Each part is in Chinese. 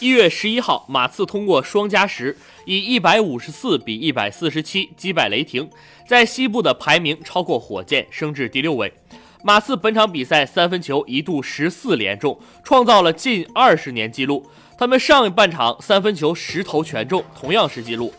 一月十一号，马刺通过双加时，以一百五十四比一百四十七击败雷霆，在西部的排名超过火箭，升至第六位。马刺本场比赛三分球一度十四连中，创造了近二十年纪录。他们上半场三分球十投全中，同样是纪录。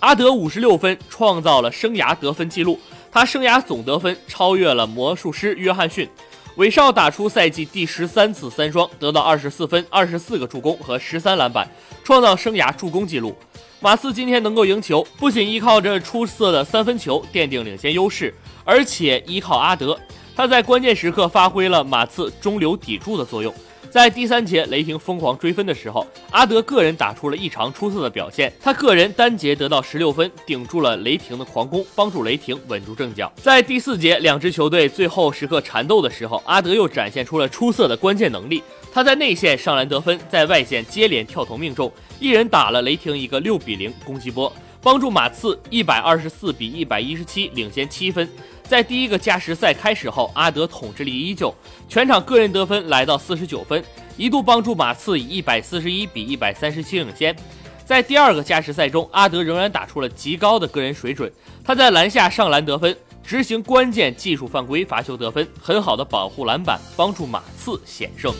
阿德五十六分，创造了生涯得分纪录，他生涯总得分超越了魔术师约翰逊。韦少打出赛季第十三次三双，得到二十四分、二十四个助攻和十三篮板，创造生涯助攻纪录。马刺今天能够赢球，不仅依靠着出色的三分球奠定领先优势，而且依靠阿德。他在关键时刻发挥了马刺中流砥柱的作用。在第三节雷霆疯狂追分的时候，阿德个人打出了异常出色的表现。他个人单节得到十六分，顶住了雷霆的狂攻，帮助雷霆稳住阵脚。在第四节两支球队最后时刻缠斗的时候，阿德又展现出了出色的关键能力。他在内线上篮得分，在外线接连跳投命中，一人打了雷霆一个六比零攻击波。帮助马刺一百二十四比一百一十七领先七分。在第一个加时赛开始后，阿德统治力依旧，全场个人得分来到四十九分，一度帮助马刺以一百四十一比一百三十七领先。在第二个加时赛中，阿德仍然打出了极高的个人水准，他在篮下上篮得分，执行关键技术犯规罚球得分，很好的保护篮板，帮助马刺险胜。